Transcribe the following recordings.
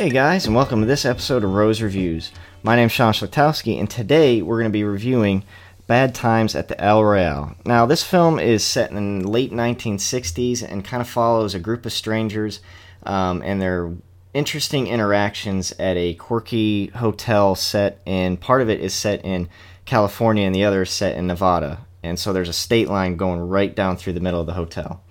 Hey guys, and welcome to this episode of Rose Reviews. My name's Sean Schlatowski, and today we're going to be reviewing Bad Times at the El Royale. Now, this film is set in the late 1960s and kind of follows a group of strangers um, and their interesting interactions at a quirky hotel set, and part of it is set in California and the other is set in Nevada. And so there's a state line going right down through the middle of the hotel.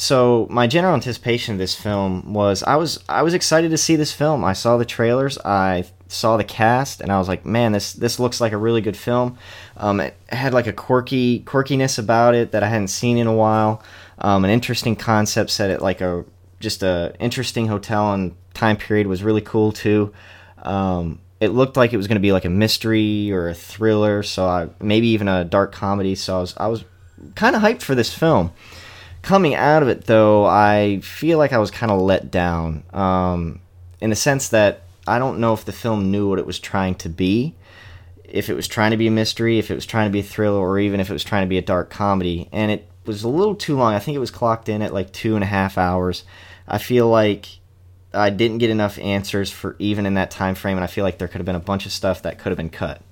So my general anticipation of this film was I was I was excited to see this film. I saw the trailers, I saw the cast, and I was like, man, this this looks like a really good film. Um, it had like a quirky quirkiness about it that I hadn't seen in a while. Um, an interesting concept set it like a just a interesting hotel and time period was really cool too. Um, it looked like it was going to be like a mystery or a thriller, so I, maybe even a dark comedy. So I was I was kind of hyped for this film coming out of it though i feel like i was kind of let down um, in the sense that i don't know if the film knew what it was trying to be if it was trying to be a mystery if it was trying to be a thriller or even if it was trying to be a dark comedy. And it was a little too long. I think it was clocked in at like two and a half hours. I feel like i didn't get enough answers for even in that time frame and i feel like there could have been a bunch of stuff that could have been cut.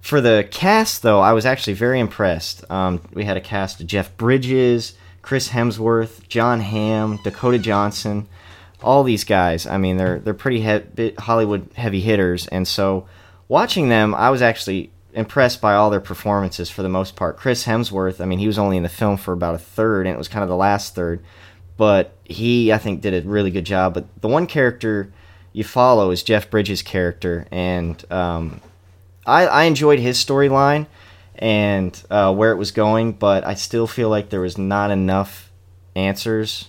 For the cast though i was actually very impressed. Um, we had a cast of jeff bridges Chris Hemsworth, Jon Hamm, Dakota Johnson, all these guys. I mean, they're they're pretty he- Hollywood heavy hitters, and so watching them, I was actually impressed by all their performances for the most part. Chris Hemsworth, I mean, he was only in the film for about a third, and it was kind of the last third, but he, I think, did a really good job. But the one character you follow is Jeff Bridges' character, and um, I, I enjoyed his storyline and uh, where it was going, but I still feel like there was not enough answers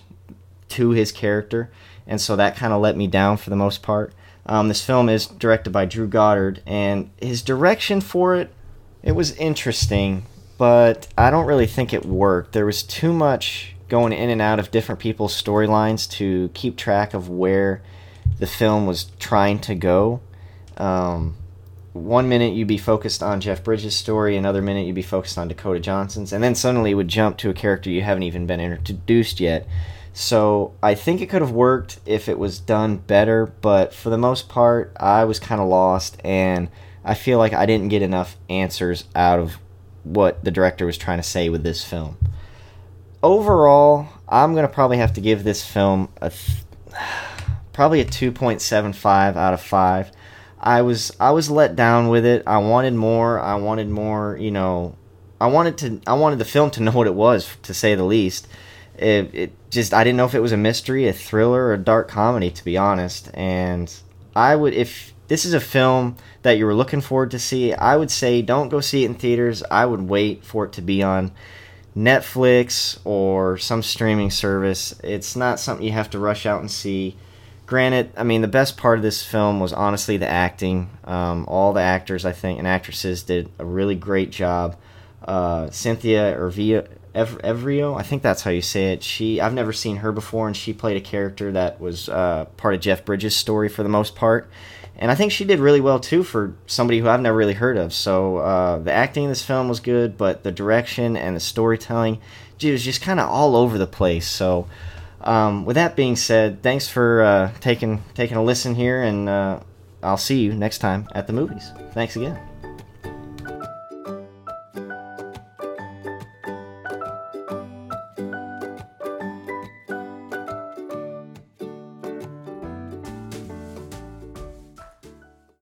to his character, and so that kind of let me down for the most part. Um, this film is directed by Drew Goddard, and his direction for it, it was interesting, but I don't really think it worked. There was too much going in and out of different people's storylines to keep track of where the film was trying to go. Um, one minute you'd be focused on Jeff Bridges' story, another minute you'd be focused on Dakota Johnson's, and then suddenly it would jump to a character you haven't even been introduced yet. So I think it could have worked if it was done better, but for the most part, I was kind of lost, and I feel like I didn't get enough answers out of what the director was trying to say with this film. Overall, I'm gonna probably have to give this film a th- probably a 2.75 out of five I was I was let down with it. I wanted more. I wanted more. You know, I wanted to. I wanted the film to know what it was, to say the least. It, it just I didn't know if it was a mystery, a thriller, or a dark comedy, to be honest. And I would, if this is a film that you were looking forward to see, I would say don't go see it in theaters. I would wait for it to be on Netflix or some streaming service. It's not something you have to rush out and see granted, I mean, the best part of this film was honestly the acting. Um, all the actors, I think, and actresses did a really great job. Uh, Cynthia Ervio, Ev- Evrio, I think that's how you say it. She, I've never seen her before, and she played a character that was uh, part of Jeff Bridges' story for the most part. And I think she did really well too for somebody who I've never really heard of. So uh, the acting in this film was good, but the direction and the storytelling, it was just kind of all over the place. So um, with that being said, thanks for uh, taking taking a listen here, and uh, I'll see you next time at the movies. Thanks again.